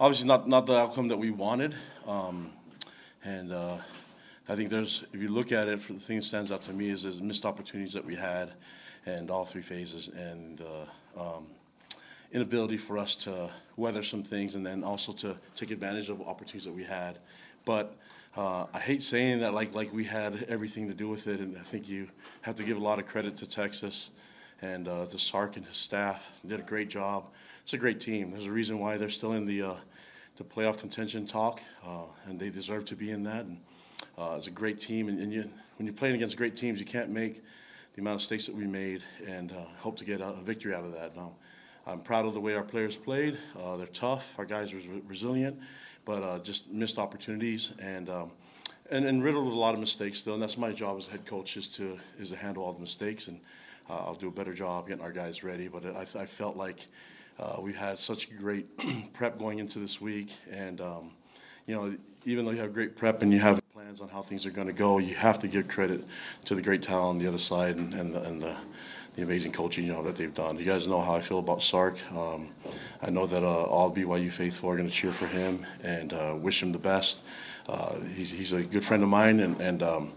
obviously not not the outcome that we wanted, um, and uh, I think there's if you look at it, the thing that stands out to me is there's missed opportunities that we had, and all three phases, and uh, um, inability for us to weather some things, and then also to take advantage of opportunities that we had, but. Uh, I hate saying that like like we had everything to do with it, and I think you have to give a lot of credit to Texas and uh, to Sark and his staff. They did a great job. It's a great team. There's a reason why they're still in the uh, the playoff contention talk, uh, and they deserve to be in that. And uh, it's a great team, and, and you, when you're playing against great teams, you can't make the amount of mistakes that we made, and uh, hope to get a, a, victory out of that. Now, I'm proud of the way our players played. they're tough. Our guys are resilient but uh, just missed opportunities and, um, and and riddled with a lot of mistakes still. And that's my job as head coach is to is to handle all the mistakes, and uh, I'll do a better job getting our guys ready. But I, I felt like uh, we had such great prep going into this week, and um, you know, even though you have great prep and you have plans on how things are going to go, you have to give credit to the great talent on the other side and, and the, and the the amazing coaching you know that they've done. You guys know how I feel about Sark. Um, I know that uh, all BYU faithful are going to cheer for him and uh, wish him the best. Uh, he's, he's a good friend of mine, and, and um,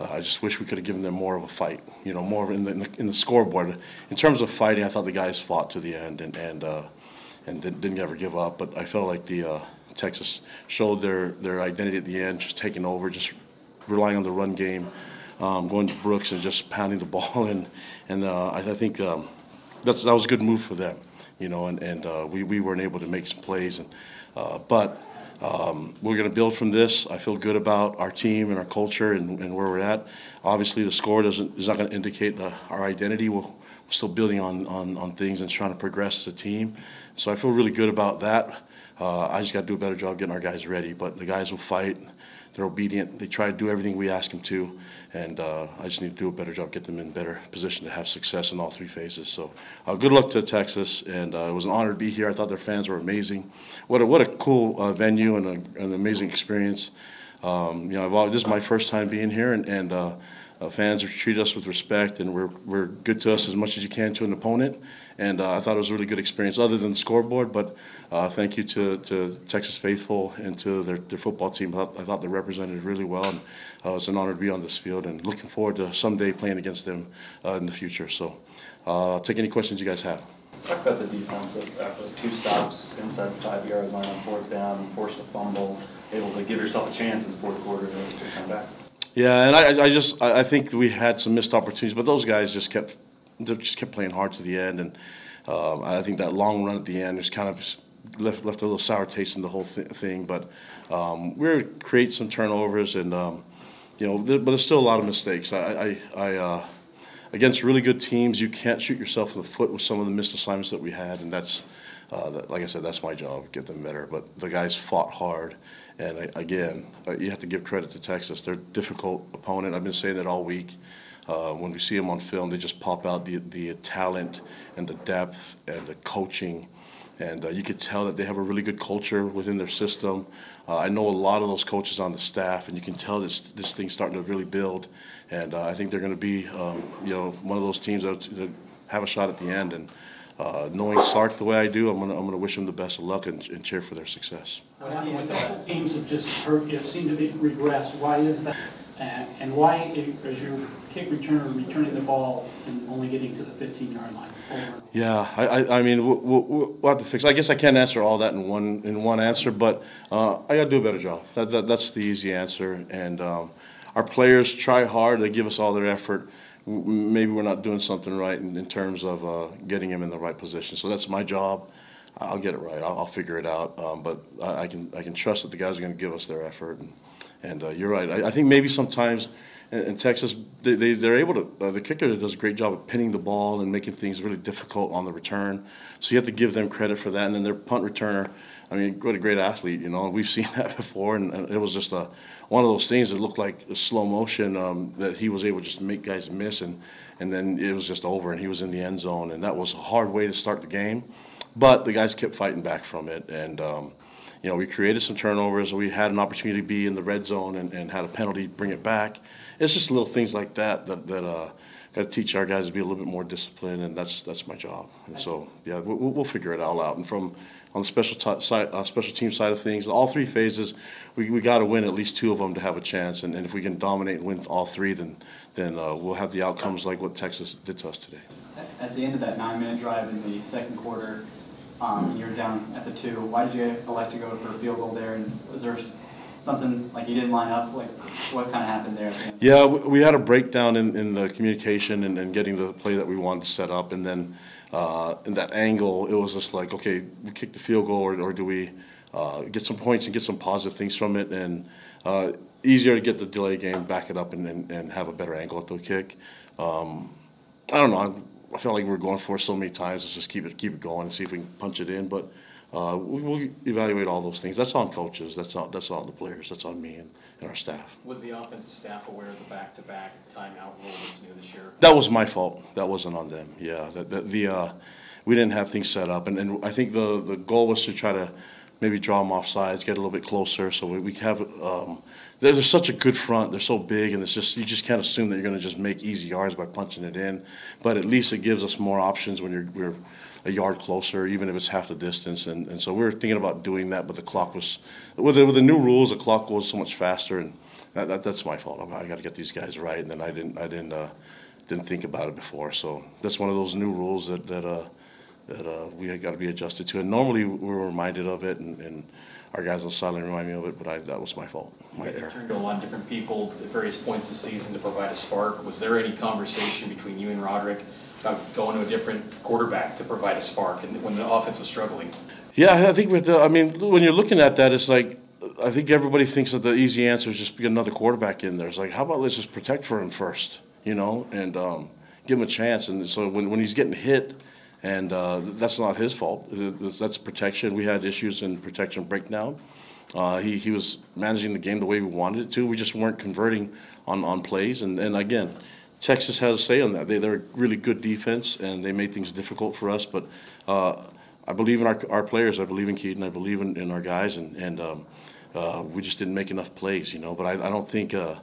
uh, I just wish we could have given them more of a fight. You know, more in the, in the, in the scoreboard. In terms of fighting, I thought the guys fought to the end and and uh, and didn't, didn't, ever give up. But I felt like the uh, Texas showed their their identity at the end, just taking over, just relying on the run game um, going to Brooks and just pounding the ball, and and uh, I, I, think um, that was a good move for them, you know, and and uh, we we weren't able to make some plays, and uh, but. Um, we're going to build from this. I feel good about our team and our culture and, and where we're at. Obviously, the score doesn't is not going to indicate the, our identity. We're, we're still building on, on, on things and trying to progress as a team. So I feel really good about that. Uh, I just got to do a better job getting our guys ready. But the guys will fight. They're obedient. They try to do everything we ask them to, and uh, I just need to do a better job, get them in better position to have success in all three phases. So, uh, good luck to Texas, and uh, it was an honor to be here. I thought their fans were amazing. What a what a cool uh, venue and a, an amazing experience. Um, you know, this is my first time being here, and, and uh, uh, fans treat us with respect, and we're, we're good to us as much as you can to an opponent. And uh, I thought it was a really good experience, other than the scoreboard. But uh, thank you to, to Texas Faithful and to their, their football team. I thought, I thought they represented really well, and uh, it's an honor to be on this field. And looking forward to someday playing against them uh, in the future. So I'll take any questions you guys have. Talk about the defense after two stops inside the five yard line on fourth down, forced a fumble, able to give yourself a chance in the fourth quarter to, to come back. Yeah, and I, I just I think we had some missed opportunities, but those guys just kept just kept playing hard to the end, and um, I think that long run at the end just kind of left left a little sour taste in the whole th- thing. But um, we are create some turnovers, and um, you know, but there's still a lot of mistakes. I, I, I uh, against really good teams, you can't shoot yourself in the foot with some of the missed assignments that we had, and that's uh, like I said, that's my job, get them better. But the guys fought hard, and I, again, uh, you have to give credit to Texas. They're a difficult opponent. I've been saying that all week. Uh, when we see them on film, they just pop out the the talent and the depth and the coaching. And uh, you could tell that they have a really good culture within their system. Uh, I know a lot of those coaches on the staff, and you can tell this this thing's starting to really build. And uh, I think they're going to be, um, you know, one of those teams that, that have a shot at the end. And uh, knowing Sark the way I do, I'm gonna I'm gonna wish them the best of luck and, and cheer for their success. These couple teams have just hurt, you know, seem to be regressed. Why is that? And, and why is your kick returner returning the ball and only getting to the 15 yard line? Yeah, I, I, mean, we'll, we'll, we'll, have to fix. I guess I can't answer all that in one in one answer, but uh, I got to do a better job. That, that, that's the easy answer. And um, our players try hard. They give us all their effort maybe we're not doing something right in, in terms of uh, getting them in the right position. So that's my job. I'll get it right. I'll, I'll figure it out. Um, but I, I, can I can trust that the guys are going to give us their effort. And, and uh, you're right. I, I, think maybe sometimes in, in Texas they, they they're able to. Uh, the kicker does a great job of pinning the ball and making things really difficult on the return. So you have to give them credit for that. And then their punt returner. I mean, what a great athlete, you know. We've seen that before, and, and it was just a one of those things that looked like slow motion um, that he was able just to make guys miss, and and then it was just over, and he was in the end zone, and that was a hard way to start the game, but the guys kept fighting back from it, and. Um, you know, we created some turnovers. We had an opportunity to be in the red zone and, and had a penalty, bring it back. It's just little things like that that, that uh, got to teach our guys to be a little bit more disciplined, and that's that's my job. And so, yeah, we'll, we'll figure it all out. And from on the special t- side, uh, special team side of things, all three phases, we, we got to win at least two of them to have a chance. And, and if we can dominate and win all three, then then uh, we'll have the outcomes like what Texas did to us today. At the end of that nine-minute drive in the second quarter, um, you were down at the two. Why did you elect to go for a field goal there? And was there something, like you didn't line up? Like, what kind of happened there? Yeah, we had a breakdown in, in the communication and, and getting the play that we wanted to set up, and then uh, in that angle, it was just like, okay, we kick the field goal, or, or do we uh, get some points and get some positive things from it, and uh, easier to get the delay game, back it up, and, and, and have a better angle at the kick. Um, I don't know. I- I felt like we were going for it so many times. Let's just keep it keep it going and see if we can punch it in. But uh, we, we'll evaluate all those things. That's on coaches. That's not that's on the players. That's on me and, and our staff. Was the offensive staff aware of the back-to-back timeout rule that's new this year? That was my fault. That wasn't on them. Yeah, the, the, the uh, we didn't have things set up, and, and I think the, the goal was to try to maybe draw them off sides, get a little bit closer, so we, we have. Um, they're, they're such a good front. They're so big, and it's just you just can't assume that you're going to just make easy yards by punching it in. But at least it gives us more options when you're we're a yard closer, even if it's half the distance. And, and so we were thinking about doing that, but the clock was with the, with the new rules, the clock goes so much faster, and that, that that's my fault. I, got to get these guys right, and then I didn't I didn't. Uh, didn't think about it before. So that's one of those new rules that that uh, that uh, we had got to be adjusted to. And normally we're reminded of it, and, and our guys the sideline remind me of it. But I, that was my fault, my You error. turned to a lot of different people at various points this season to provide a spark. Was there any conversation between you and Roderick about going to a different quarterback to provide a spark and when the offense was struggling? Yeah, I think with the, I mean, when you're looking at that, it's like I think everybody thinks that the easy answer is just get another quarterback in there. It's like, how about let's just protect for him first, you know, and um, give him a chance. And so when, when he's getting hit, and uh, that's not his fault. That's protection. We had issues in protection breakdown. Uh, he, he was managing the game the way we wanted it to. We just weren't converting on, on plays. And, and again, Texas has a say on that. They, they're a really good defense, and they made things difficult for us. But uh, I believe in our, our players. I believe in Kedon. I believe in, in our guys. And, and um, uh, we just didn't make enough plays, you know. But I, I don't think uh,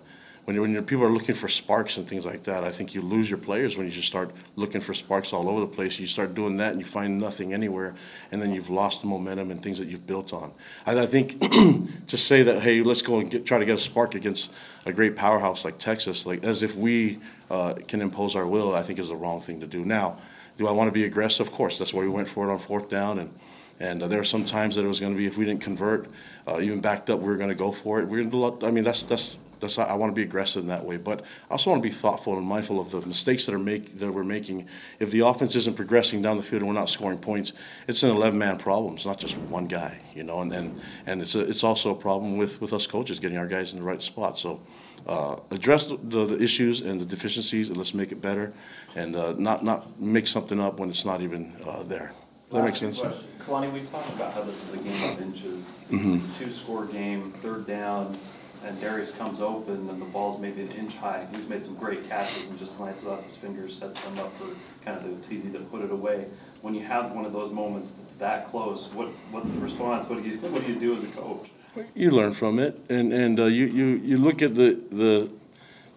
when, you when you're, people are looking for sparks and things like that, I think you lose your players when you just start looking for sparks all over the place. You start doing that and you find nothing anywhere, and then you've lost the momentum and things that you've built on. I, I think to say that, hey, let's go and get, try to get a spark against a great powerhouse like Texas, like as if we uh, can impose our will, I think is the wrong thing to do. Now, do I want to be aggressive? Of course, that's why we went for it on fourth down and. And uh, there were some times that it was going to be if we didn't convert, uh, even backed up, we were going to go for it. We're going to I mean, that's that's that's. I want to be aggressive in that way, but I also want to be thoughtful and mindful of the mistakes that are make that we're making. If the offense isn't progressing down the field and we're not scoring points, it's an 11-man problem. It's not just one guy, you know. And and, and it's a, it's also a problem with with us coaches getting our guys in the right spot. So. Uh, address the, the, the issues and the deficiencies, and let's make it better, and uh, not not make something up when it's not even uh, there. Does that make Last two sense? Kalani, we talked about how this is a game of inches. Mm-hmm. It's a two-score game, third down, and Darius comes open, and the ball's maybe an inch high. He's made some great catches and just glances off his fingers, sets them up for kind of the TD to put it away. When you have one of those moments that's that close, what, what's the response? What do you, what do you do as a coach? You learn from it, and and uh, you, you you look at the the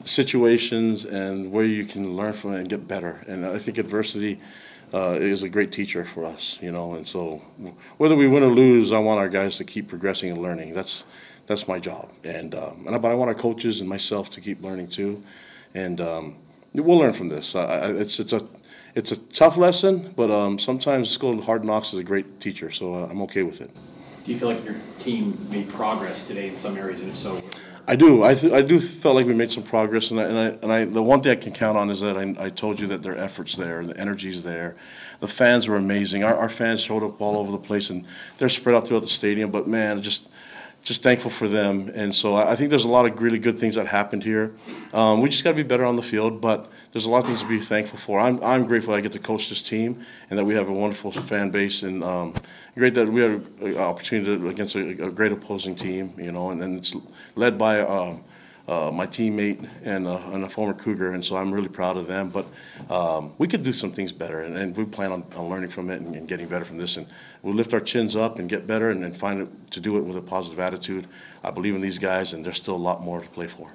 situations and where you can learn from it and get better. And I think adversity uh, is a great teacher for us, you know. And so, whether we win or lose, I want our guys to keep progressing and learning. That's that's my job, and um, and I, but I want our coaches and myself to keep learning too, and um, we'll learn from this. I, I, it's it's a it's a tough lesson, but um, sometimes school hard knocks is a great teacher, so uh, I'm okay with it. Do you feel like your team made progress today in some areas, and if so, I do. I, th- I do felt like we made some progress, and I, and I and I the one thing I can count on is that I, I told you that their efforts there, the energy's there, the fans were amazing. Our, our fans showed up all over the place, and they're spread out throughout the stadium. But man, just just thankful for them, and so I, think there's a lot of really good things that happened here. Um, we just got to be better on the field, but there's a lot of things to be thankful for. I'm I'm grateful I get to coach this team, and that we have a wonderful fan base, and um, great that we had an opportunity to, against a, a great opposing team, you know, and then it's led by um, uh, my teammate and, and a former Cougar, and so I'm really proud of them. But um, we could do some things better, and, and we plan on, on learning from it and, and getting better from this. And we'll lift our chins up and get better, and, and find it to do it with a positive attitude. I believe in these guys, and there's still a lot more to play for.